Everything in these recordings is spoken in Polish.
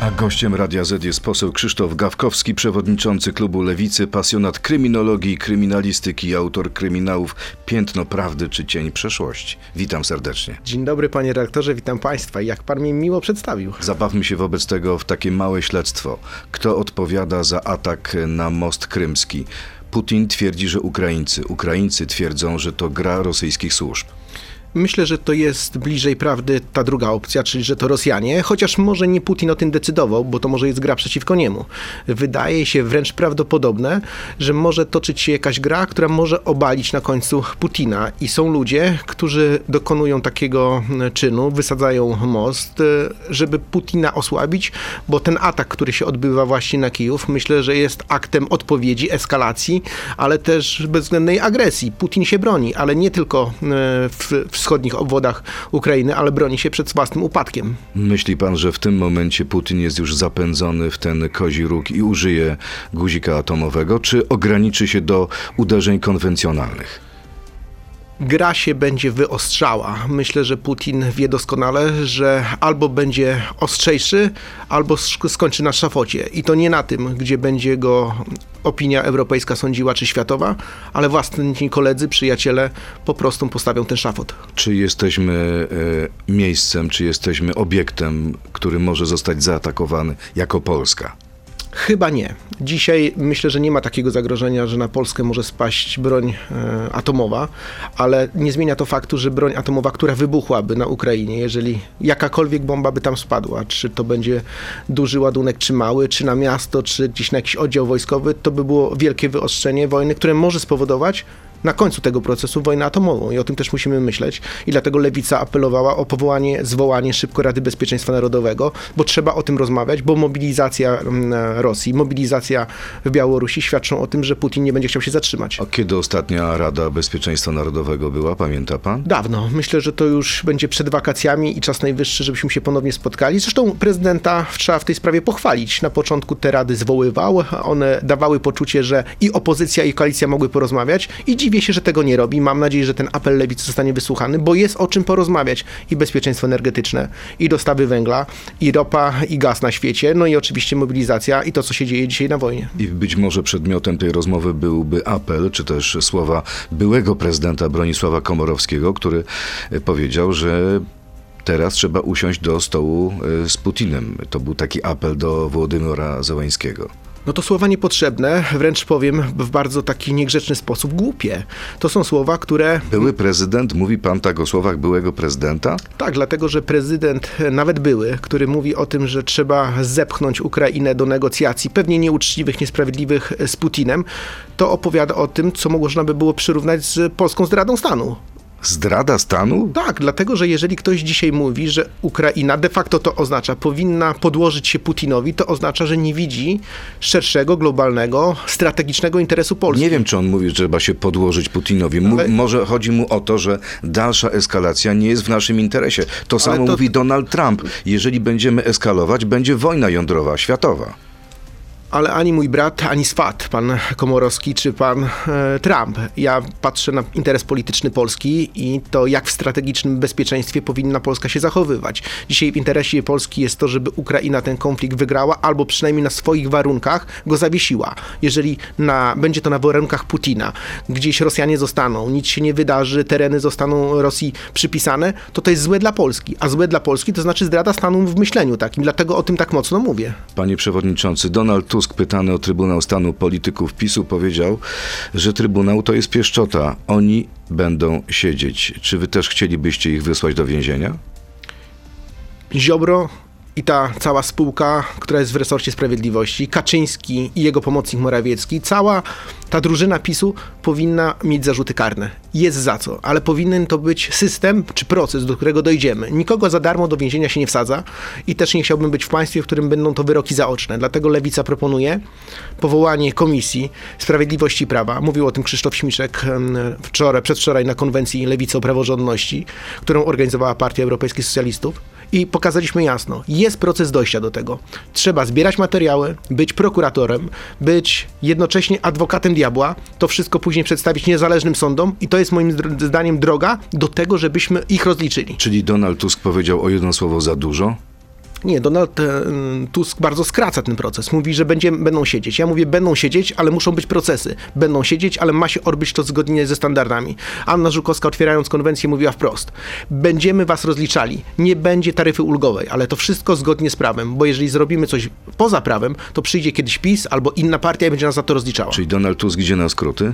A gościem Radia Z jest poseł Krzysztof Gawkowski, przewodniczący klubu Lewicy, pasjonat kryminologii, kryminalistyki, autor kryminałów Piętno Prawdy czy Cień Przeszłości. Witam serdecznie. Dzień dobry panie redaktorze, witam państwa. Jak pan mi miło przedstawił. Zabawmy się wobec tego w takie małe śledztwo. Kto odpowiada za atak na most krymski? Putin twierdzi, że Ukraińcy. Ukraińcy twierdzą, że to gra rosyjskich służb. Myślę, że to jest bliżej prawdy ta druga opcja, czyli że to Rosjanie, chociaż może nie Putin o tym decydował, bo to może jest gra przeciwko niemu. Wydaje się wręcz prawdopodobne, że może toczyć się jakaś gra, która może obalić na końcu Putina. I są ludzie, którzy dokonują takiego mm, czynu, wysadzają most, y, żeby Putina osłabić, bo ten atak, który się odbywa właśnie na Kijów, myślę, że jest aktem odpowiedzi, eskalacji, ale też bezwzględnej agresji. Putin się broni, ale nie tylko y, w, w wschodnich obwodach Ukrainy, ale broni się przed własnym upadkiem. Myśli pan, że w tym momencie Putin jest już zapędzony w ten kozi róg i użyje guzika atomowego, czy ograniczy się do uderzeń konwencjonalnych? Gra się będzie wyostrzała. Myślę, że Putin wie doskonale, że albo będzie ostrzejszy, albo skończy na szafocie. I to nie na tym, gdzie będzie go opinia europejska sądziła, czy światowa, ale własni koledzy, przyjaciele po prostu postawią ten szafot. Czy jesteśmy e, miejscem, czy jesteśmy obiektem, który może zostać zaatakowany jako Polska? Chyba nie. Dzisiaj myślę, że nie ma takiego zagrożenia, że na Polskę może spaść broń e, atomowa, ale nie zmienia to faktu, że broń atomowa, która wybuchłaby na Ukrainie, jeżeli jakakolwiek bomba by tam spadła, czy to będzie duży ładunek, czy mały, czy na miasto, czy gdzieś na jakiś oddział wojskowy, to by było wielkie wyostrzenie wojny, które może spowodować, na końcu tego procesu wojnę atomową i o tym też musimy myśleć i dlatego Lewica apelowała o powołanie, zwołanie szybko Rady Bezpieczeństwa Narodowego, bo trzeba o tym rozmawiać, bo mobilizacja mm, Rosji, mobilizacja w Białorusi świadczą o tym, że Putin nie będzie chciał się zatrzymać. A kiedy ostatnia Rada Bezpieczeństwa Narodowego była, pamięta pan? Dawno. Myślę, że to już będzie przed wakacjami i czas najwyższy, żebyśmy się ponownie spotkali. Zresztą prezydenta trzeba w tej sprawie pochwalić. Na początku te rady zwoływał, one dawały poczucie, że i opozycja i koalicja mogły porozmawiać i dziś Dziwię się, że tego nie robi. Mam nadzieję, że ten apel lewicy zostanie wysłuchany, bo jest o czym porozmawiać. I bezpieczeństwo energetyczne, i dostawy węgla, i ropa, i gaz na świecie, no i oczywiście mobilizacja i to, co się dzieje dzisiaj na wojnie. I być może przedmiotem tej rozmowy byłby apel, czy też słowa byłego prezydenta Bronisława Komorowskiego, który powiedział, że teraz trzeba usiąść do stołu e, z Putinem. To był taki apel do Włodymyra Zełańskiego. No to słowa niepotrzebne, wręcz powiem w bardzo taki niegrzeczny sposób głupie. To są słowa, które. Były prezydent, mówi pan tak o słowach byłego prezydenta? Tak, dlatego że prezydent, nawet były, który mówi o tym, że trzeba zepchnąć Ukrainę do negocjacji, pewnie nieuczciwych, niesprawiedliwych z Putinem, to opowiada o tym, co można by było przyrównać z polską zdradą stanu. Zdrada stanu? Tak, dlatego że jeżeli ktoś dzisiaj mówi, że Ukraina de facto to oznacza, powinna podłożyć się Putinowi, to oznacza, że nie widzi szerszego, globalnego, strategicznego interesu Polski. Nie wiem, czy on mówi, że trzeba się podłożyć Putinowi. Ale... Może chodzi mu o to, że dalsza eskalacja nie jest w naszym interesie. To Ale samo to... mówi Donald Trump. Jeżeli będziemy eskalować, będzie wojna jądrowa światowa ale ani mój brat, ani swat, pan Komorowski czy pan e, Trump. Ja patrzę na interes polityczny Polski i to, jak w strategicznym bezpieczeństwie powinna Polska się zachowywać. Dzisiaj w interesie Polski jest to, żeby Ukraina ten konflikt wygrała, albo przynajmniej na swoich warunkach go zawiesiła. Jeżeli na, będzie to na warunkach Putina, gdzieś Rosjanie zostaną, nic się nie wydarzy, tereny zostaną Rosji przypisane, to to jest złe dla Polski. A złe dla Polski to znaczy zdrada stanu w myśleniu takim. Dlatego o tym tak mocno mówię. Panie przewodniczący, Donald Tusk Tusk, pytany o Trybunał Stanu polityków PiSu, powiedział, że Trybunał to jest pieszczota. Oni będą siedzieć. Czy wy też chcielibyście ich wysłać do więzienia? Ziobro i ta cała spółka, która jest w resorcie sprawiedliwości, Kaczyński i jego pomocnik Morawiecki, cała ta drużyna PiSu powinna mieć zarzuty karne. Jest za co, ale powinien to być system czy proces, do którego dojdziemy. Nikogo za darmo do więzienia się nie wsadza i też nie chciałbym być w państwie, w którym będą to wyroki zaoczne. Dlatego Lewica proponuje powołanie Komisji Sprawiedliwości i Prawa. Mówił o tym Krzysztof Śmiszek wczoraj, przedwczoraj na konwencji Lewicy o praworządności, którą organizowała Partia Europejskich Socjalistów i pokazaliśmy jasno, jest proces dojścia do tego. Trzeba zbierać materiały, być prokuratorem, być jednocześnie adwokatem diabła, to wszystko później przedstawić niezależnym sądom i to jest moim zdaniem droga do tego, żebyśmy ich rozliczyli. Czyli Donald Tusk powiedział o jedno słowo za dużo? Nie, Donald e, Tusk bardzo skraca ten proces. Mówi, że będzie, będą siedzieć. Ja mówię, będą siedzieć, ale muszą być procesy. Będą siedzieć, ale ma się odbyć to zgodnie ze standardami. Anna Żukowska, otwierając konwencję, mówiła wprost: Będziemy was rozliczali. Nie będzie taryfy ulgowej, ale to wszystko zgodnie z prawem, bo jeżeli zrobimy coś poza prawem, to przyjdzie kiedyś PiS albo inna partia i będzie nas za to rozliczała. Czyli Donald Tusk idzie na skróty?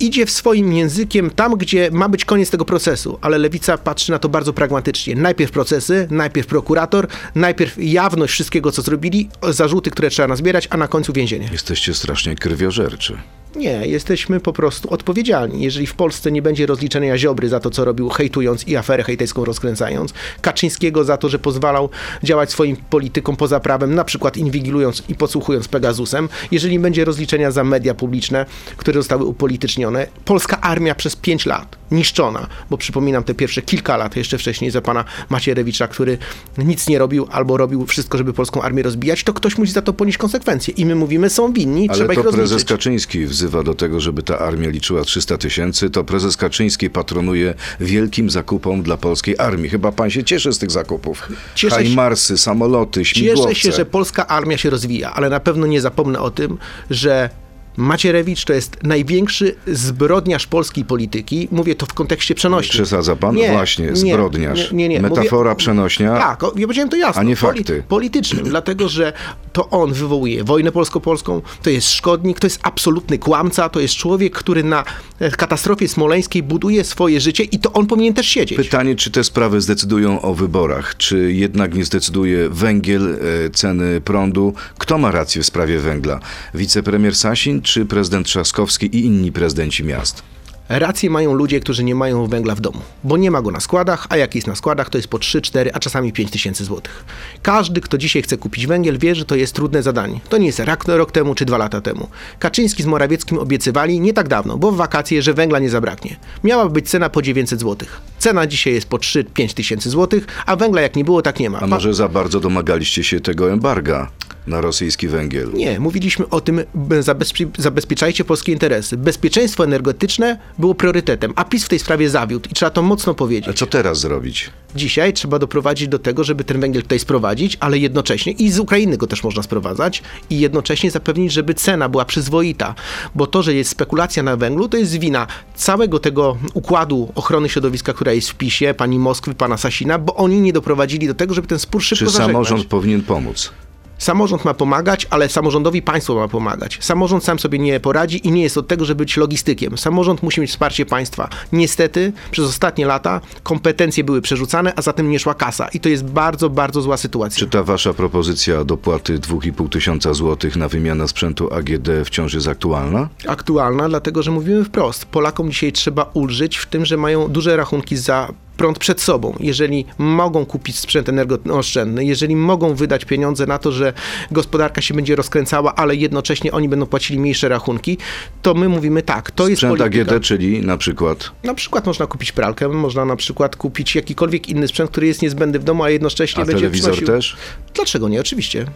Idzie w swoim językiem tam, gdzie ma być koniec tego procesu, ale lewica patrzy na to bardzo pragmatycznie. Najpierw procesy, najpierw prokurator, najpierw jawność wszystkiego, co zrobili, zarzuty, które trzeba nazbierać, a na końcu więzienie. Jesteście strasznie krwiożerczy. Nie, jesteśmy po prostu odpowiedzialni. Jeżeli w Polsce nie będzie rozliczenia Ziobry za to, co robił, hejtując i aferę hejtejską rozkręcając, Kaczyńskiego za to, że pozwalał działać swoim politykom poza prawem, na przykład inwigilując i podsłuchując Pegasusem, jeżeli będzie rozliczenia za media publiczne, które zostały upolitycznione, polska armia przez pięć lat niszczona, bo przypominam te pierwsze kilka lat, jeszcze wcześniej za pana Macierewicza, który nic nie robił albo robił wszystko, żeby polską armię rozbijać, to ktoś musi za to ponieść konsekwencje. I my mówimy, są winni, Ale trzeba ich to rozliczyć. prezes Kaczyński wzywa do tego, żeby ta armia liczyła 300 tysięcy. To prezes Kaczyński patronuje wielkim zakupom dla polskiej armii. Chyba pan się cieszy z tych zakupów. Cieszę Hajmarsy, samoloty, śmigłowce. Cieszę się, że polska armia się rozwija, ale na pewno nie zapomnę o tym, że Macierewicz to jest największy zbrodniarz polskiej polityki. Mówię to w kontekście przenośni. Przesadza pan? Nie, Właśnie, nie, zbrodniarz. Nie, nie, nie. Metafora Mówię- przenośnia. Tak, o, ja powiedziałem to jasno. A nie fakty. politycznym, dlatego że to on wywołuje wojnę polsko-polską, to jest szkodnik, to jest absolutny kłamca, to jest człowiek, który na e, katastrofie smoleńskiej buduje swoje życie i to on powinien też siedzieć. Pytanie, czy te sprawy zdecydują o wyborach? Czy jednak nie zdecyduje węgiel, e, ceny prądu? Kto ma rację w sprawie węgla? Wicepremier Sasin czy prezydent Trzaskowski i inni prezydenci miast? Rację mają ludzie, którzy nie mają węgla w domu, bo nie ma go na składach, a jak jest na składach, to jest po 3, 4, a czasami 5 tysięcy złotych. Każdy, kto dzisiaj chce kupić węgiel, wie, że to jest trudne zadanie. To nie jest rok, rok temu czy dwa lata temu. Kaczyński z Morawieckim obiecywali nie tak dawno, bo w wakacje, że węgla nie zabraknie. Miała być cena po 900 złotych. Cena dzisiaj jest po 3-5 tysięcy złotych, a węgla jak nie było, tak nie ma. A może za bardzo domagaliście się tego embarga na rosyjski węgiel? Nie, mówiliśmy o tym, zabezpie- zabezpieczajcie polskie interesy. Bezpieczeństwo energetyczne było priorytetem, a PiS w tej sprawie zawiódł i trzeba to mocno powiedzieć. A co teraz zrobić? Dzisiaj trzeba doprowadzić do tego, żeby ten węgiel tutaj sprowadzić, ale jednocześnie i z Ukrainy go też można sprowadzać i jednocześnie zapewnić, żeby cena była przyzwoita, bo to, że jest spekulacja na węglu, to jest wina całego tego układu ochrony środowiska, która jest w PiSie, pani Moskwy, pana Sasina, bo oni nie doprowadzili do tego, żeby ten spór szybko Czy zażegnać. samorząd powinien pomóc? Samorząd ma pomagać, ale samorządowi państwo ma pomagać. Samorząd sam sobie nie poradzi i nie jest od tego, żeby być logistykiem. Samorząd musi mieć wsparcie państwa. Niestety przez ostatnie lata kompetencje były przerzucane, a zatem nie szła kasa. I to jest bardzo, bardzo zła sytuacja. Czy ta wasza propozycja dopłaty 2,5 tysiąca złotych na wymianę sprzętu AGD wciąż jest aktualna? Aktualna, dlatego że mówimy wprost. Polakom dzisiaj trzeba ulżyć w tym, że mają duże rachunki za prąd przed sobą. Jeżeli mogą kupić sprzęt energooszczędny, jeżeli mogą wydać pieniądze na to, że gospodarka się będzie rozkręcała, ale jednocześnie oni będą płacili mniejsze rachunki, to my mówimy tak, to jest Sprzęt polityka. AGD, czyli na przykład Na przykład można kupić pralkę, można na przykład kupić jakikolwiek inny sprzęt, który jest niezbędny w domu, a jednocześnie a będzie telewizor przynosił... też? Dlaczego nie? Oczywiście.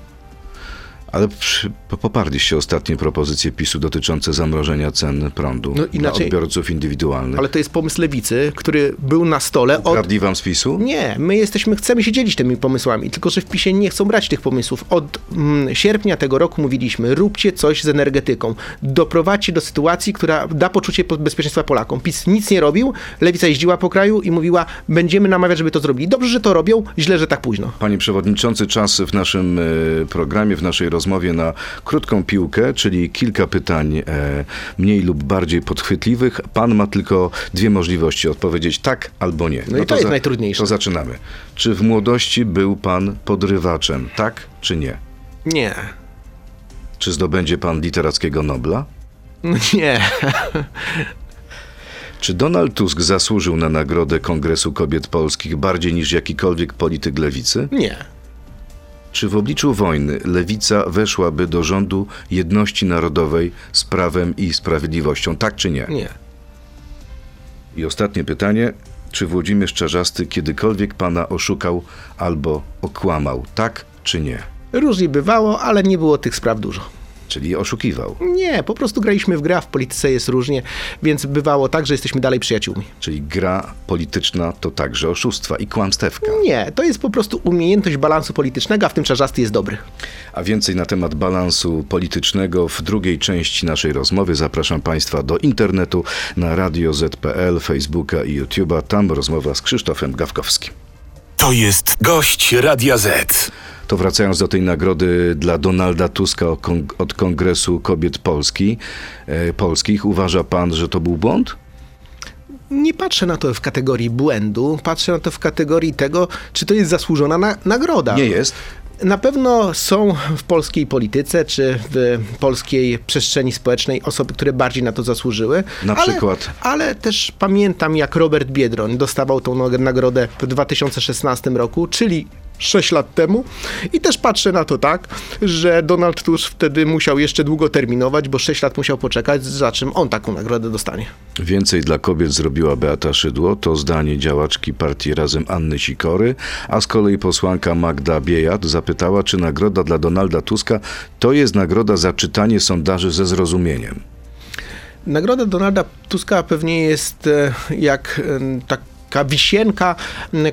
Ale przy, po- poparliście ostatnie propozycje PiSu dotyczące zamrożenia cen prądu No inaczej- dla odbiorców indywidualnych. Ale to jest pomysł lewicy, który był na stole od Kradli wam z PiSu? Nie, my jesteśmy, chcemy się dzielić tymi pomysłami, tylko że w PiSie nie chcą brać tych pomysłów. Od mm, sierpnia tego roku mówiliśmy, róbcie coś z energetyką, doprowadźcie do sytuacji, która da poczucie po- bezpieczeństwa Polakom. PiS nic nie robił, lewica jeździła po kraju i mówiła, będziemy namawiać, żeby to zrobili. Dobrze, że to robią, źle, że tak późno. Panie Przewodniczący, czas w naszym e, programie, w naszej rozmowie na krótką piłkę, czyli kilka pytań e, mniej lub bardziej podchwytliwych. Pan ma tylko dwie możliwości odpowiedzieć tak albo nie. No i to jest najtrudniejsze. To zaczynamy. Czy w młodości był pan podrywaczem? Tak czy nie? Nie. Czy zdobędzie pan literackiego Nobla? No nie. Czy Donald Tusk zasłużył na nagrodę Kongresu Kobiet Polskich bardziej niż jakikolwiek polityk lewicy? Nie. Czy w obliczu wojny lewica weszłaby do rządu jedności narodowej z prawem i sprawiedliwością? Tak czy nie? Nie. I ostatnie pytanie. Czy Włodzimierz Czarzasty kiedykolwiek pana oszukał albo okłamał? Tak czy nie? Różnie bywało, ale nie było tych spraw dużo. Czyli oszukiwał. Nie, po prostu graliśmy w grę, a w polityce jest różnie, więc bywało tak, że jesteśmy dalej przyjaciółmi. Czyli gra polityczna to także oszustwa i kłamstewka. Nie, to jest po prostu umiejętność balansu politycznego, a w tym czarzasty jest dobry. A więcej na temat balansu politycznego w drugiej części naszej rozmowy zapraszam Państwa do internetu na Radio ZPL, Facebooka i YouTube'a. Tam rozmowa z Krzysztofem Gawkowskim. To jest gość Radia Z. To wracając do tej nagrody dla Donalda Tuska od Kongresu Kobiet Polski, e, Polskich, uważa pan, że to był błąd? Nie patrzę na to w kategorii błędu, patrzę na to w kategorii tego, czy to jest zasłużona na, nagroda. Nie jest. Na pewno są w polskiej polityce czy w polskiej przestrzeni społecznej osoby, które bardziej na to zasłużyły. Na ale, przykład? Ale też pamiętam, jak Robert Biedroń dostawał tą nag- nagrodę w 2016 roku, czyli 6 lat temu. I też patrzę na to tak, że Donald Tusk wtedy musiał jeszcze długo terminować, bo 6 lat musiał poczekać, za czym on taką nagrodę dostanie. Więcej dla kobiet zrobiła Beata Szydło, to zdanie działaczki partii Razem Anny Sikory, a z kolei posłanka Magda Biejat zapytała, czy nagroda dla Donalda Tuska to jest nagroda za czytanie sondaży ze zrozumieniem. Nagroda Donalda Tuska pewnie jest e, jak e, taka wisienka,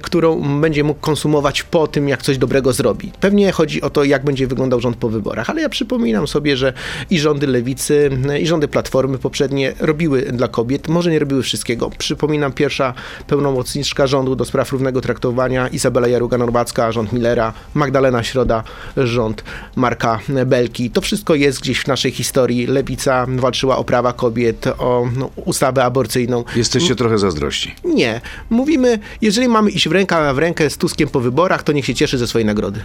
którą będzie mógł konsumować po tym, jak coś dobrego zrobi. Pewnie chodzi o to, jak będzie wyglądał rząd po wyborach, ale ja przypominam sobie, że i rządy lewicy, i rządy platformy poprzednie robiły dla kobiet, może nie robiły wszystkiego. Przypominam pierwsza pełnomocniczka rządu do spraw równego traktowania, Izabela Jaruga-Norbacka, rząd Millera, Magdalena Środa, rząd Marka Belki. To wszystko jest gdzieś w naszej historii. Lewica walczyła o prawa kobiet, o no, ustawę aborcyjną. Jesteście trochę zazdrości. Nie. Mówimy, jeżeli mamy iść w rękę w rękę z Tuskiem po wyborach, to niech się cieszy ze swojej nagrody.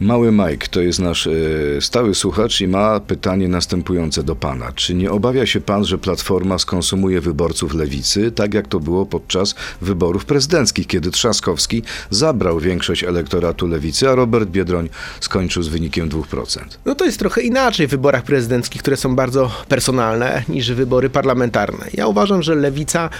Mały Mike to jest nasz e, stały słuchacz i ma pytanie następujące do pana. Czy nie obawia się pan, że Platforma skonsumuje wyborców lewicy, tak jak to było podczas wyborów prezydenckich, kiedy Trzaskowski zabrał większość elektoratu lewicy, a Robert Biedroń skończył z wynikiem 2%? No to jest trochę inaczej w wyborach prezydenckich, które są bardzo personalne niż wybory parlamentarne. Ja uważam, że lewica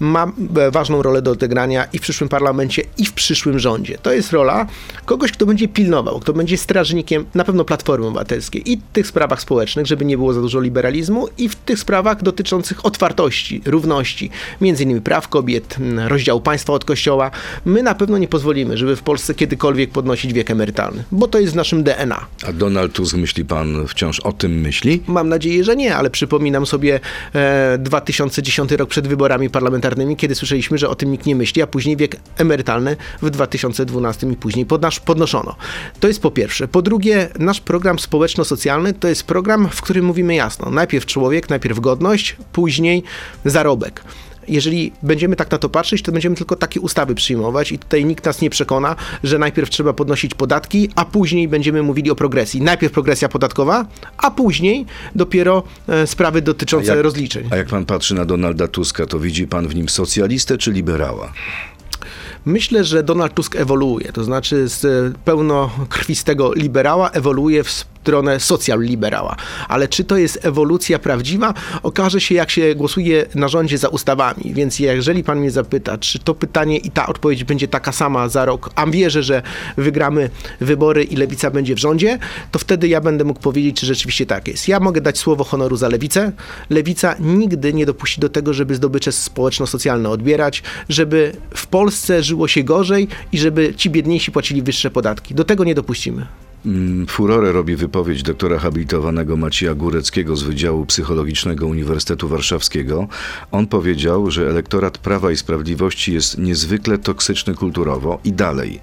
ma e, ważną rolę do odegrania i w przyszłym parlamencie, i w przyszłym rządzie. To jest rola kogoś, kto będzie pilnował, kto będzie strażnikiem na pewno Platformy Obywatelskiej i w tych sprawach społecznych, żeby nie było za dużo liberalizmu i w tych sprawach dotyczących otwartości, równości, między innymi praw kobiet, rozdziału państwa od kościoła. My na pewno nie pozwolimy, żeby w Polsce kiedykolwiek podnosić wiek emerytalny, bo to jest w naszym DNA. A Donald Tusk, myśli pan, wciąż o tym myśli? Mam nadzieję, że nie, ale przypominam sobie e, 2010 rok przed wyborami parlamentarnymi, kiedy słyszeliśmy, że o tym nikt nie myśli, a później wiek emerytalny w 2012 i później podnasz, podnoszono. To jest po pierwsze. Po drugie, nasz program społeczno-socjalny to jest program, w którym mówimy jasno. Najpierw człowiek, najpierw godność, później zarobek jeżeli będziemy tak na to patrzeć, to będziemy tylko takie ustawy przyjmować i tutaj nikt nas nie przekona, że najpierw trzeba podnosić podatki, a później będziemy mówili o progresji. Najpierw progresja podatkowa, a później dopiero e, sprawy dotyczące jak- rozliczeń. A jak pan patrzy na Donalda Tuska, to widzi pan w nim socjalistę czy liberała? Myślę, że Donald Tusk ewoluuje, to znaczy z e, pełnokrwistego liberała ewoluuje w stronę socjal-liberała. Ale czy to jest ewolucja prawdziwa, okaże się, jak się głosuje na rządzie za ustawami. Więc jeżeli pan mnie zapyta, czy to pytanie i ta odpowiedź będzie taka sama za rok, a wierzę, że wygramy wybory i lewica będzie w rządzie, to wtedy ja będę mógł powiedzieć, czy rzeczywiście tak jest. Ja mogę dać słowo honoru za lewicę. Lewica nigdy nie dopuści do tego, żeby zdobycze społeczno-socjalne odbierać, żeby w Polsce żyło się gorzej i żeby ci biedniejsi płacili wyższe podatki. Do tego nie dopuścimy. Mm, Furorę robi wypowiedź doktora habilitowanego Macieja Góreckiego z Wydziału Psychologicznego Uniwersytetu Warszawskiego. On powiedział, że elektorat Prawa i Sprawiedliwości jest niezwykle toksyczny kulturowo i dalej.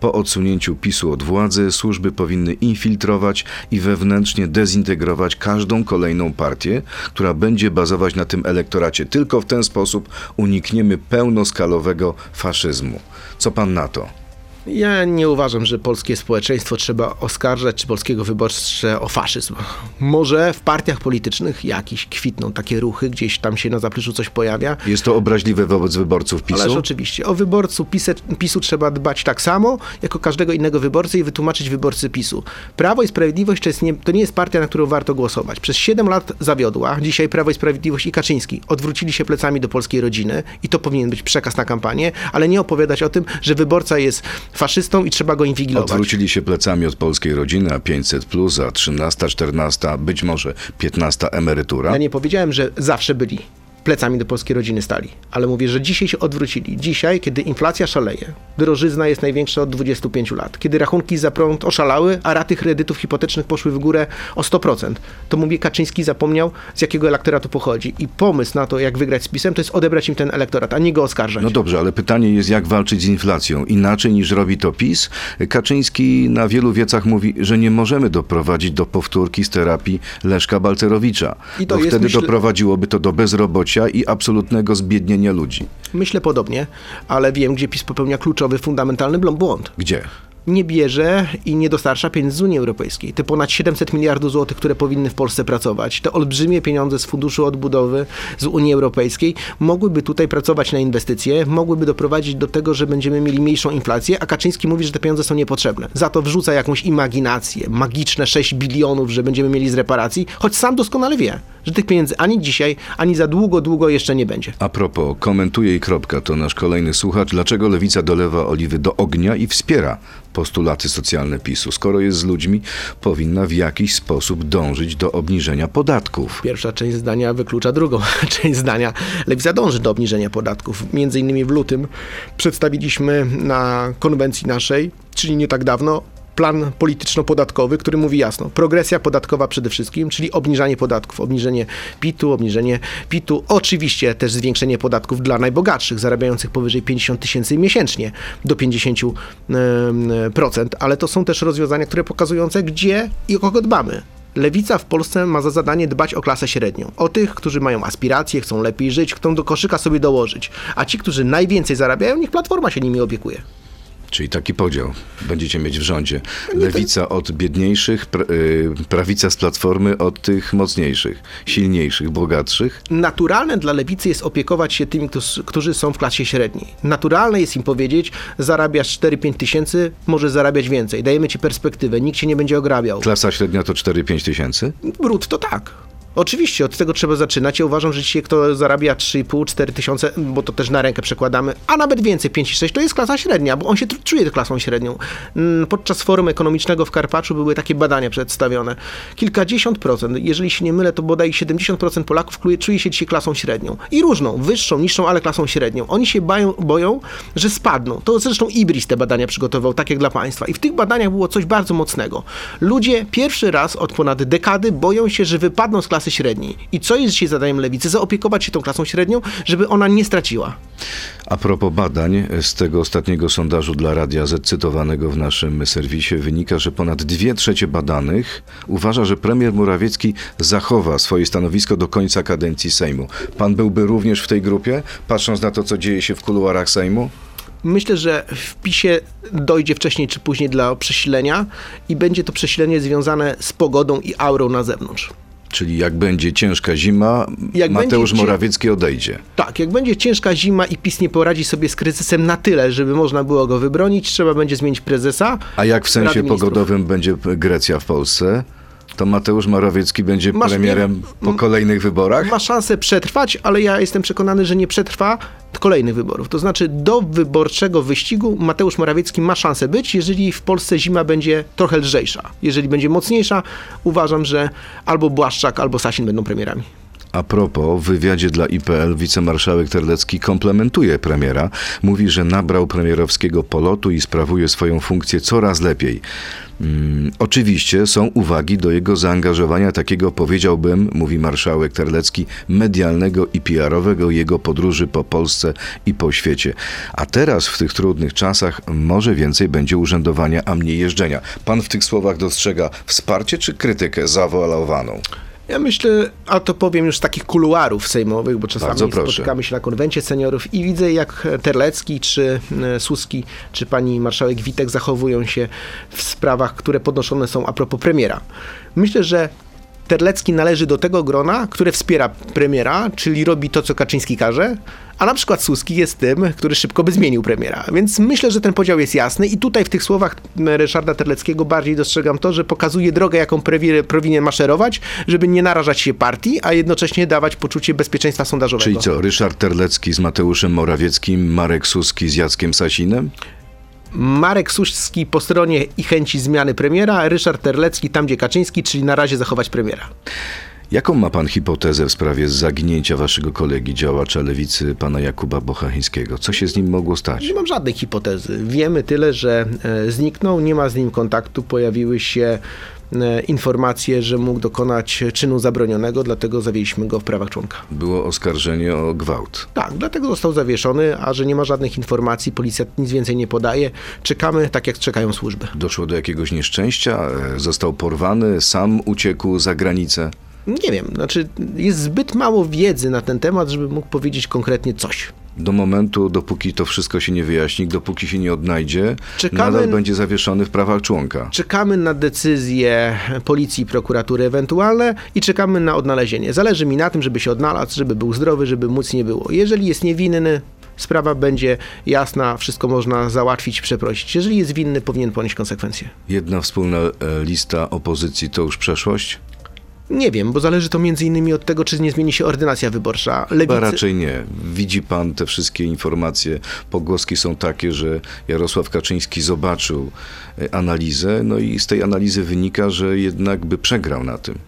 Po odsunięciu PiSu od władzy służby powinny infiltrować i wewnętrznie dezintegrować każdą kolejną partię, która będzie bazować na tym elektoracie. Tylko w ten sposób unikniemy pełnoskalowego faszyzmu. Co pan na to? Ja nie uważam, że polskie społeczeństwo trzeba oskarżać, czy polskiego wyborcę o faszyzm. Może w partiach politycznych jakiś kwitną takie ruchy, gdzieś tam się na zapleczu coś pojawia, Jest to obraźliwe wobec wyborców PiSu? Ależ oczywiście. O wyborcu PiSe, PiSu trzeba dbać tak samo, jako każdego innego wyborcy i wytłumaczyć wyborcy PiSu. Prawo i Sprawiedliwość to, nie, to nie jest partia, na którą warto głosować. Przez 7 lat zawiodła. Dzisiaj Prawo i Sprawiedliwość i Kaczyński odwrócili się plecami do polskiej rodziny i to powinien być przekaz na kampanię, ale nie opowiadać o tym, że wyborca jest faszystą i trzeba go inwigilować. Odwrócili się plecami od polskiej rodziny, a 500 plus, a 13, 14, być może 15 emerytura. Ja nie powiedziałem, że zawsze byli plecami do polskiej rodziny stali, ale mówię, że dzisiaj się odwrócili. Dzisiaj, kiedy inflacja szaleje, drożyzna jest największa od 25 lat, kiedy rachunki za prąd oszalały, a raty kredytów hipotecznych poszły w górę o 100%, to mówię, Kaczyński zapomniał, z jakiego elektoratu pochodzi. I pomysł na to, jak wygrać z PiSem, to jest odebrać im ten elektorat, a nie go oskarżać. No dobrze, ale pytanie jest, jak walczyć z inflacją? Inaczej niż robi to PiS? Kaczyński na wielu wiecach mówi, że nie możemy doprowadzić do powtórki z terapii Leszka Balcerowicza. I to bo jest, wtedy myślę- doprowadziłoby to do bezrobocia i absolutnego zbiednienia ludzi. Myślę podobnie, ale wiem, gdzie PiS popełnia kluczowy, fundamentalny błąd. Gdzie? nie bierze i nie dostarcza pieniędzy z Unii Europejskiej. Te ponad 700 miliardów złotych, które powinny w Polsce pracować, te olbrzymie pieniądze z Funduszu Odbudowy z Unii Europejskiej mogłyby tutaj pracować na inwestycje, mogłyby doprowadzić do tego, że będziemy mieli mniejszą inflację, a Kaczyński mówi, że te pieniądze są niepotrzebne. Za to wrzuca jakąś imaginację, magiczne 6 bilionów, że będziemy mieli z reparacji, choć sam doskonale wie, że tych pieniędzy ani dzisiaj, ani za długo, długo jeszcze nie będzie. A propos, komentuje i kropka, to nasz kolejny słuchacz. Dlaczego lewica dolewa oliwy do ognia i wspiera postulaty socjalne PiSu? Skoro jest z ludźmi, powinna w jakiś sposób dążyć do obniżenia podatków. Pierwsza część zdania wyklucza drugą część zdania. Lewica dąży do obniżenia podatków. Między innymi w lutym przedstawiliśmy na konwencji naszej, czyli nie tak dawno, plan polityczno-podatkowy, który mówi jasno, progresja podatkowa przede wszystkim, czyli obniżanie podatków, obniżenie PIT-u, obniżenie PIT-u, oczywiście też zwiększenie podatków dla najbogatszych, zarabiających powyżej 50 tysięcy miesięcznie do 50%, em, procent, ale to są też rozwiązania, które pokazujące, gdzie i o kogo dbamy. Lewica w Polsce ma za zadanie dbać o klasę średnią. O tych, którzy mają aspiracje, chcą lepiej żyć, chcą do koszyka sobie dołożyć. A ci, którzy najwięcej zarabiają, niech Platforma się nimi opiekuje. Czyli taki podział będziecie mieć w rządzie. Lewica od biedniejszych, y, prawica z platformy od tych mocniejszych, silniejszych, bogatszych. Naturalne dla lewicy jest opiekować się tymi, którzy- są w klasie średniej. Naturalne jest im powiedzieć, zarabiasz 4-5 tysięcy, możesz zarabiać więcej. Dajemy ci perspektywę, nikt cię nie będzie ograbiał. Klasa średnia to 4-5 tysięcy. Brud to tak. Oczywiście, od tego trzeba zaczynać. Ja uważam, że dzisiaj kto zarabia 3,5-4 tysiące, bo to też na rękę przekładamy, a nawet więcej, 5-6, to jest klasa średnia, bo on się czuje klasą średnią. Mm, Podczas forum ekonomicznego w Karpaczu były takie badania przedstawione. Kilkadziesiąt procent, jeżeli się nie mylę, to bodaj 70% Polaków czuje się dzisiaj klasą średnią. I różną, wyższą, niższą, ale klasą średnią. Oni się bają, boją, że spadną. To zresztą Ibris te badania przygotował, tak jak dla państwa. I w tych badaniach było coś bardzo mocnego. Ludzie pierwszy raz od ponad dekady boją się, że wypadną z klasy średniej. I co jest dzisiaj zadaniem lewicy? Zaopiekować się tą klasą średnią, żeby ona nie straciła. A propos badań, z tego ostatniego sondażu dla Radia Z cytowanego w naszym serwisie wynika, że ponad dwie trzecie badanych uważa, że premier Morawiecki zachowa swoje stanowisko do końca kadencji Sejmu. Pan byłby również w tej grupie, patrząc na to, co dzieje się w kuluarach Sejmu? Myślę, że w PiSie dojdzie wcześniej czy później dla przesilenia i będzie to przesilenie związane z pogodą i aurą na zewnątrz. Czyli jak będzie ciężka zima, Jak Mateusz będzie Morawiecki odejdzie. Tak, jak będzie ciężka zima i PiS nie poradzi sobie z kryzysem na tyle, żeby można było go wybronić, trzeba będzie zmienić prezesa. A jak w sensie pogodowym będzie Grecja w Polsce, to Mateuż Morawiecki będzie Masz premierem po kolejnych wyborach? Ma szansę przetrwać, ale ja jestem przekonany, że nie przetrwa kolejnych wyborów. To znaczy do wyborczego wyścigu Mateusz Morawiecki ma szansę być, jeżeli w Polsce zima będzie trochę lżejsza. Jeżeli będzie mocniejsza, uważam, że albo Błaszczak, albo Sasin będą premierami. A propos, w wywiadzie dla IPL wicemarszałek Terlecki komplementuje premiera. Mówi, że nabrał premierowskiego polotu i sprawuje swoją funkcję coraz lepiej. Mm, oczywiście są uwagi do jego zaangażowania takiego, powiedziałbym, mówi marszałek Terlecki, medialnego i PR-owego jego podróży po Polsce i po świecie. A teraz w tych trudnych czasach może więcej będzie urzędowania, a mniej jeżdżenia. Pan w tych słowach dostrzega wsparcie czy krytykę zawoalowaną? Ja myślę, a to powiem już z takich kuluarów sejmowych, bo czasami spotykamy się na konwencie seniorów i widzę, jak Terlecki, czy e, Suski, czy pani marszałek Witek zachowują się w sprawach, które podnoszone są a propos premiera. Myślę, że Terlecki należy do tego grona, które wspiera premiera, czyli robi to, co Kaczyński każe, a na przykład Suski jest tym, który szybko by zmienił premiera. Więc myślę, że ten podział jest jasny i tutaj w tych słowach Ryszarda Terleckiego bardziej dostrzegam to, że pokazuje drogę, jaką prewi- powinien maszerować, żeby nie narażać się partii, a jednocześnie dawać poczucie bezpieczeństwa sondażowego. Czyli co, Ryszard Terlecki z Mateuszem Morawieckim, Marek Suski z Jackiem Sasinem? Marek Suski po stronie i chęci zmiany premiera, Ryszard Terlecki tam, gdzie Kaczyński, czyli na razie zachować premiera. Jaką ma pan hipotezę w sprawie zaginięcia waszego kolegi, działacza lewicy, pana Jakuba Bochachińskiego? Co się z nim mogło stać? Nie mam żadnej hipotezy. Wiemy tyle, że e, zniknął, nie ma z nim kontaktu, pojawiły się e, informacje, że mógł dokonać czynu zabronionego, dlatego zawieliśmy go w prawach członka. Było oskarżenie o gwałt. Tak, dlatego został zawieszony, a że nie ma żadnych informacji, policja nic więcej nie podaje. Czekamy tak, jak czekają służby. Doszło do jakiegoś nieszczęścia? E, Został porwany? Sam uciekł za granicę? Nie wiem, znaczy jest zbyt mało wiedzy na ten temat, żeby mógł powiedzieć konkretnie coś. Do momentu, dopóki to wszystko się nie wyjaśni, dopóki się nie odnajdzie, Czekamy- nadal będzie zawieszony w prawach członka. Czekamy na decyzje policji i prokuratury ewentualne i czekamy na odnalezienie. Zależy mi na tym, żeby się odnalazł, żeby był zdrowy, żeby móc nie było. Jeżeli jest niewinny, sprawa będzie jasna, wszystko można załatwić, przeprosić. Jeżeli jest winny, powinien ponieść konsekwencje. Jedna wspólna e, lista opozycji to już przeszłość? Nie wiem, bo zależy to między innymi od tego, czy nie zmieni się ordynacja wyborcza. Chyba Lewicy... raczej nie. Widzi pan te wszystkie informacje. Pogłoski są takie, że Jarosław Kaczyński zobaczył e, analizę, no i z tej analizy wynika, że jednak by przegrał na tym.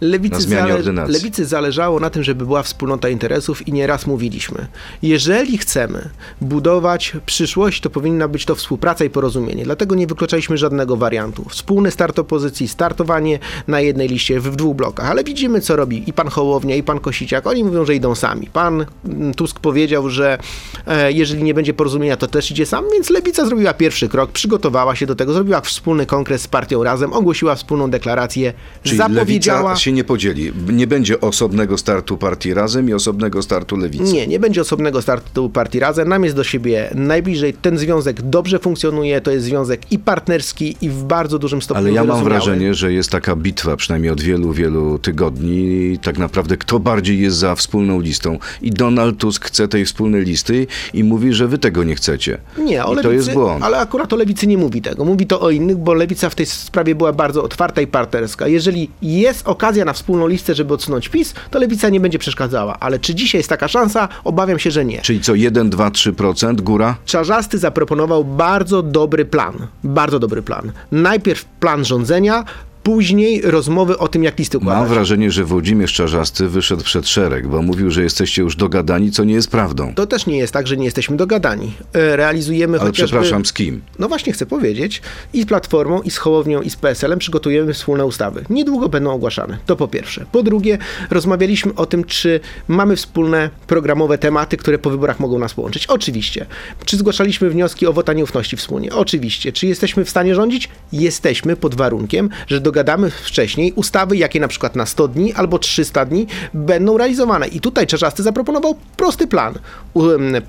Lewicy, na zmianie ordynacji. Lewicy zależało na tym, żeby była wspólnota interesów i nieraz mówiliśmy. Jeżeli chcemy budować przyszłość, to powinna być to współpraca i porozumienie. Dlatego nie wykluczaliśmy żadnego wariantu. Wspólny start opozycji, startowanie na jednej liście w dwóch blokach, ale widzimy co robi i pan Hołownia i pan Kosiciak. Oni mówią, że idą sami. Pan mm, Tusk powiedział, że e, jeżeli nie będzie porozumienia, to też idzie sam, więc Lewica zrobiła pierwszy krok, przygotowała się do tego, zrobiła wspólny kongres z partią Razem, ogłosiła wspólną deklarację, Czyli zapowiedziała... lewica się nie podzieli. Nie będzie osobnego startu partii Razem i osobnego startu lewicy. Nie, nie będzie osobnego startu partii Razem. Nam jest do siebie najbliżej. Ten związek dobrze funkcjonuje. To jest związek i partnerski, i w bardzo dużym stopniu Ale ja mam wrażenie, że jest taka bitwa, przynajmniej od wielu, wielu tygodni, tak naprawdę kto bardziej jest za wspólną listą. I Donald Tusk chce tej wspólnej listy i mówi, że wy tego nie chcecie. Nie, o I lewicy, to jest błąd. Ale akurat o lewicy nie mówi tego. Mówi to o innych, bo lewica w tej sprawie była bardzo otwarta i partnerska. Jeżeli jest okazja na wspólną listę, żeby odsunąć PiS, to lewica nie będzie przeszkadzała. Ale czy dzisiaj jest taka szansa? Obawiam się, że nie. Czyli co, 1, 2, 3% góra? Czarzasty zaproponował bardzo dobry plan. Bardzo dobry plan. Najpierw plan rządzenia, później rozmowy o tym, jak listy układać. Mam wrażenie, że Włodzimierz Czarzasty wyszedł przed szereg, bo mówił, że jesteście już dogadani, co nie jest prawdą. To też nie jest tak, że nie jesteśmy dogadani. E, Realizujemy Ale chociażby... przepraszam, z kim? No właśnie chcę powiedzieć, i z Platformą, i z Hołownią, i z PSL-em przygotujemy wspólne ustawy. Niedługo będą ogłaszane. To po pierwsze. Po drugie, rozmawialiśmy o tym, czy mamy wspólne programowe tematy, które po wyborach mogą nas połączyć. Oczywiście. Czy zgłaszaliśmy wnioski o wota nieufności wspólnie? Oczywiście. Czy jesteśmy w stanie rządzić? Jesteśmy pod warunkiem, że dogadamy wcześniej ustawy, jakie na przykład na 100 dni albo 300 dni będą realizowane. I tutaj Czarzasty zaproponował prosty plan.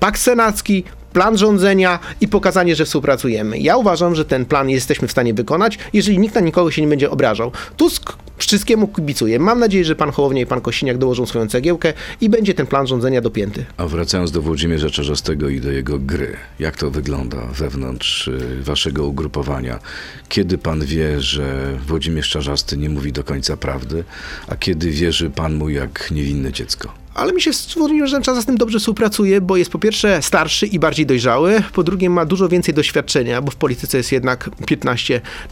Pakt senacki, plan rządzenia i pokazanie, że współpracujemy. Ja uważam, że ten plan jesteśmy w stanie wykonać, jeżeli nikt na nikogo się nie będzie obrażał. Tusk wszystkiemu kibicuje. Mam nadzieję, że pan Hołownia i pan Kosiniak dołożą swoją cegiełkę i będzie ten plan rządzenia dopięty. A wracając do Włodzimierza Czarzastego i do jego gry, jak to wygląda wewnątrz y, waszego ugrupowania? Kiedy pan wie, że Włodzimierz Czarzasty nie mówi do końca prawdy, a kiedy wierzy pan mu jak niewinne dziecko? Ale mi się z Włodzimierzem czas z tym dobrze współpracuje, bo jest po pierwsze starszy i bardziej dojrzały, po drugie ma dużo więcej doświadczenia, bo w polityce jest jednak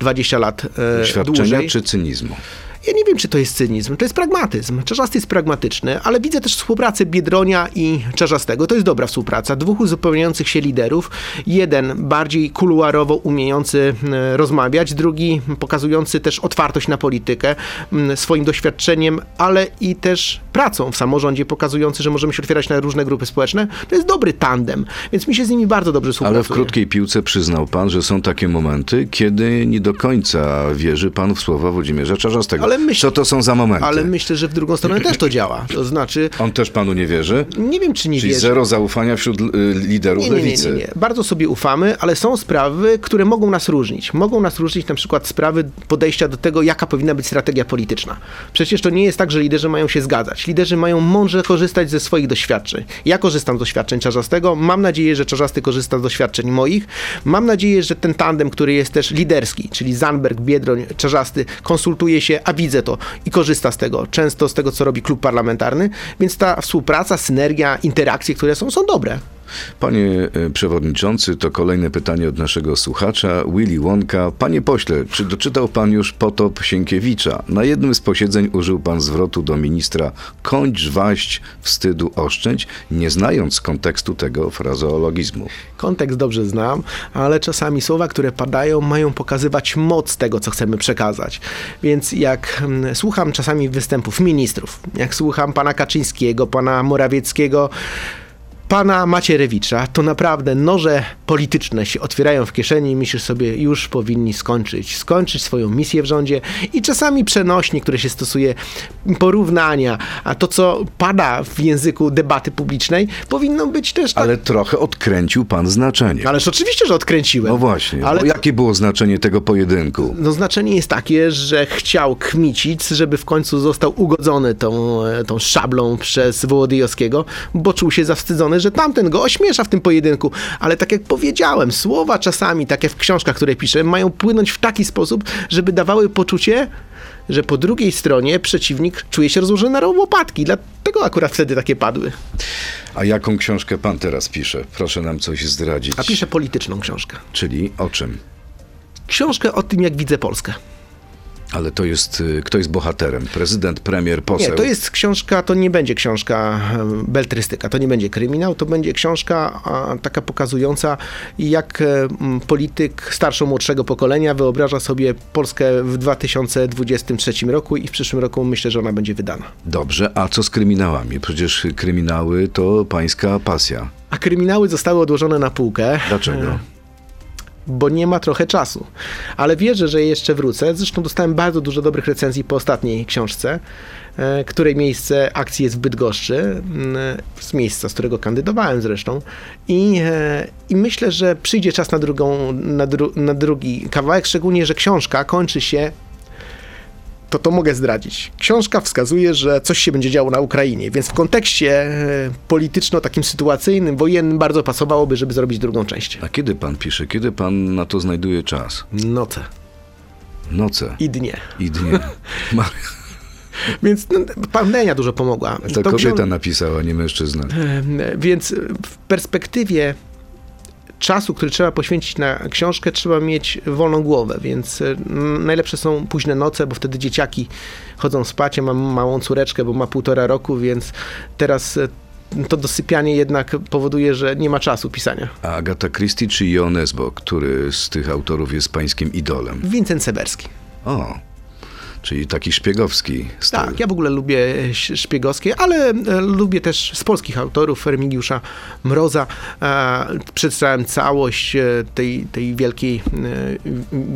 15-20 lat e, Doświadczenia dłużej. czy cynizmu? Ja nie wiem, czy to jest cynizm, to jest pragmatyzm. Czarzasty jest pragmatyczny, ale widzę też współpracę Biedronia i Czarzastego. To jest dobra współpraca. Dwóch uzupełniających się liderów. Jeden bardziej kuluarowo umiejący e, rozmawiać, drugi pokazujący też otwartość na politykę, m, swoim doświadczeniem, ale i też pracą w samorządzie, pokazujący, że możemy się otwierać na różne grupy społeczne. To jest dobry tandem, więc mi się z nimi bardzo dobrze współpracuje. Ale w krótkiej piłce przyznał pan, że są takie momenty, kiedy nie do końca wierzy pan w słowa Włodzimierza Czarzastego. Ale myśl- Co to są za momenty? Ale myślę, że w drugą stronę też to działa. To znaczy, On też panu nie wierzy? nie wiem, czy nie Czyli wierzy. zero zaufania wśród y, liderów Nie, nie, nie, lewicy. nie, nie. Bardzo sobie ufamy, ale są sprawy, które mogą nas różnić. Mogą nas różnić na przykład sprawy podejścia do tego, jaka powinna być strategia polityczna. Przecież to nie jest tak, że liderzy mają się zgadzać. Liderzy mają mądrze korzystać ze swoich doświadczeń. Ja korzystam z doświadczeń Czarzastego. Mam nadzieję, że Czarzasty korzysta z doświadczeń moich. Mam nadzieję, że ten tandem, który jest też liderski, czyli Zandberg, Biedroń, Czarzasty, konsultuje się, a widzę to i korzysta z tego. Często z tego, co robi klub parlamentarny. Więc ta współpraca, synergia, interakcje, które są, są dobre. Panie e, przewodniczący, to kolejne pytanie od naszego słuchacza, Willy Wonka. Panie pośle, czy doczytał pan już potop Sienkiewicza? Na jednym z posiedzeń użył pan zwrotu do ministra kończ waść, wstydu oszczędź, nie znając kontekstu tego frazeologizmu. Kontekst dobrze znam, ale czasami słowa, które padają, mają pokazywać moc tego, co chcemy przekazać. Więc jak mm, słucham czasami występów ministrów, jak słucham pana Kaczyńskiego, pana Morawieckiego, pana Macierewicza, to naprawdę noże polityczne się otwierają w kieszeni i myślisz sobie, już powinni skończyć. Skończyć swoją misję w rządzie i czasami przenośnie, które się stosuje, porównania, a to, co pada w języku debaty publicznej, powinno być też tak. Ale trochę odkręcił pan znaczenie. Ależ oczywiście, że odkręciłem. No właśnie, Ale jakie było znaczenie tego pojedynku? no znaczenie jest takie, że chciał kmicić, żeby w końcu został ugodzony tą, e, tą szablą przez Wołodyjowskiego, bo czuł się zawstydzony, że tamten go ośmiesza w tym pojedynku. Ale tak jak powiedziałem, słowa czasami, tak jak w książkach, które piszę, mają płynąć w taki sposób, żeby dawały poczucie, że po drugiej stronie przeciwnik czuje się rozłożony na łopatki. Dlatego akurat wtedy takie padły. A jaką książkę pan teraz pisze? Proszę nam coś zdradzić. A piszę polityczną książkę. Czyli o czym? Książkę o tym, jak widzę Polskę. Ale to jest, y, kto jest bohaterem? Prezydent, premier, poseł? Nie, to jest książka, to nie będzie książka beltrystyka, to nie będzie kryminał, to będzie książka taka pokazująca, jak polityk starszego młodszego pokolenia wyobraża sobie Polskę w 2023 roku i w przyszłym roku myślę, że ona będzie wydana. Dobrze, a co z kryminałami? Przecież kryminały to pańska pasja. A kryminały zostały odłożone na półkę. Dlaczego? Bo nie ma trochę czasu. Ale wierzę, że jeszcze wrócę. Zresztą dostałem bardzo dużo dobrych recenzji po ostatniej książce, e, której miejsce akcji jest w Bydgoszczy, z miejsca, z którego kandydowałem zresztą. I, e, i myślę, że przyjdzie czas na, drugą, na, dru, na drugi kawałek, szczególnie, że książka kończy się to to mogę zdradzić. Książka wskazuje, że coś się będzie działo na Ukrainie, więc w kontekście e, polityczno takim sytuacyjnym, wojennym bardzo pasowałoby, żeby zrobić drugą część. A kiedy pan pisze? Kiedy pan na to znajduje czas? Noce Noce i dnie. i dnie. Więc no, pandemia dużo pomogła. to To kobieta napisała, nie mężczyzna. E, Więc w perspektywie czasu, który trzeba poświęcić na książkę, trzeba mieć wolną głowę, więc n- najlepsze są późne noce, bo wtedy dzieciaki chodzą spać. Ja mam małą córeczkę, bo ma półtora roku, więc teraz e, to dosypianie jednak powoduje, że nie ma czasu pisania. A Agata Christie czy Jon Esbo, który z tych autorów jest pańskim idolem? Wincent Sewerski. O, czyli taki szpiegowski styl. Tak, ja w ogóle lubię szpiegowskie, ale e, lubię też z polskich autorów Remigiusza Mroza. E, Przedstawiałem całość e, tej, tej wielkiej,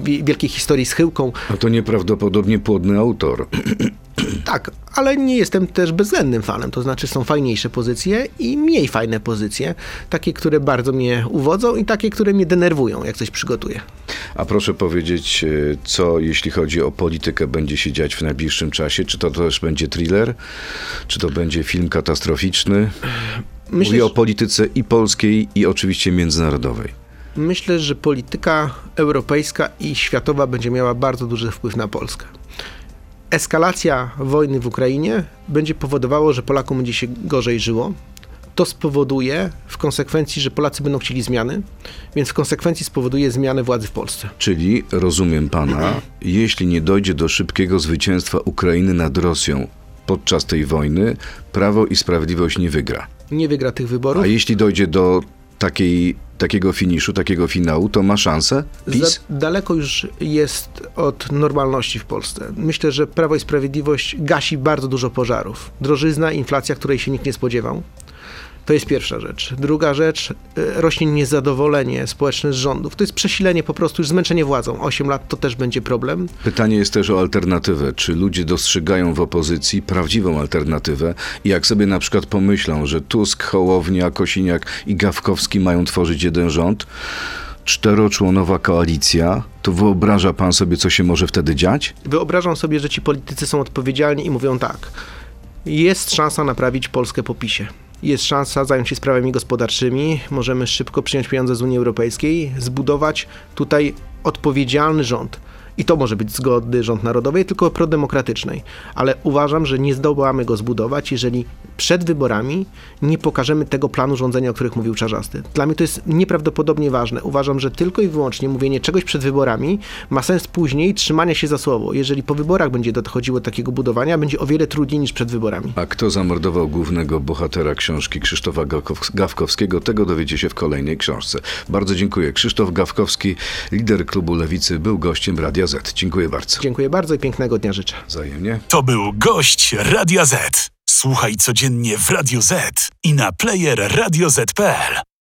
wi- wielkiej historii z Chyłką. A to nieprawdopodobnie płodny autor. Tak, ale nie jestem też bezwzględnym fanem, to znaczy są fajniejsze pozycje i mniej fajne pozycje, takie, które bardzo mnie uwodzą i takie, które mnie denerwują, jak coś przygotuję. A proszę powiedzieć, e, co jeśli chodzi o politykę będzie się dziać w najbliższym czasie? Czy to też będzie thriller? Czy to będzie film katastroficzny? Myślę, Mówię o polityce i polskiej, i oczywiście międzynarodowej. Myślę, że polityka europejska i światowa będzie miała bardzo duży wpływ na Polskę. Eskalacja wojny w Ukrainie będzie powodowało, że Polakom będzie się gorzej żyło. To spowoduje w konsekwencji, że Polacy będą chcieli zmiany, więc w konsekwencji spowoduje zmianę władzy w Polsce. Czyli, rozumiem pana, jeśli nie dojdzie do szybkiego zwycięstwa Ukrainy nad Rosją podczas tej wojny, Prawo i Sprawiedliwość nie wygra. Nie wygra tych wyborów. A jeśli dojdzie do takiej, takiego finiszu, takiego finału, to ma szansę? PiS? Za daleko już jest od normalności w Polsce. Myślę, że Prawo i Sprawiedliwość gasi bardzo dużo pożarów. Drożyzna, inflacja, której się nikt nie spodziewał. To jest pierwsza rzecz. Druga rzecz, y, rośnie niezadowolenie społeczne z rządów. To jest przesilenie po prostu, już zmęczenie władzą. 8 lat to też będzie problem. Pytanie jest też o alternatywę. Czy ludzie dostrzegają w opozycji prawdziwą alternatywę? I jak sobie na przykład pomyślą, że Tusk, Hołownia, Kosiniak i Gawkowski mają tworzyć jeden rząd, czteroczłonowa koalicja, to wyobraża pan sobie, co się może wtedy dziać? Wyobrażam sobie, że ci politycy są odpowiedzialni i mówią tak. Jest szansa naprawić Polskę po PiSie. Jest szansa zająć się sprawami gospodarczymi. Możemy szybko przyjąć pieniądze z Unii Europejskiej, zbudować tutaj odpowiedzialny rząd. I to może być zgody rząd narodowej, tylko prodemokratycznej. Ale uważam, że nie zdołamy go zbudować, jeżeli przed wyborami nie pokażemy tego planu rządzenia, o których mówił Czarzasty. Dla mnie to jest nieprawdopodobnie ważne. Uważam, że tylko i wyłącznie mówienie czegoś przed wyborami ma sens później trzymania się za słowo. Jeżeli po wyborach będzie dochodziło do takiego budowania, będzie o wiele trudniej niż przed wyborami. A kto zamordował głównego bohatera książki Krzysztofa Gawkow- Gawkowskiego, tego dowiecie się w kolejnej książce. Bardzo dziękuję. Krzysztof Gawkowski, lider klubu Lewicy, był gościem Radia Z. Dziękuję bardzo. Dziękuję bardzo i pięknego dnia życzę. Wzajemnie. To był gość Radia Z. Słuchaj codziennie w Radio Z i na player radioz.pl.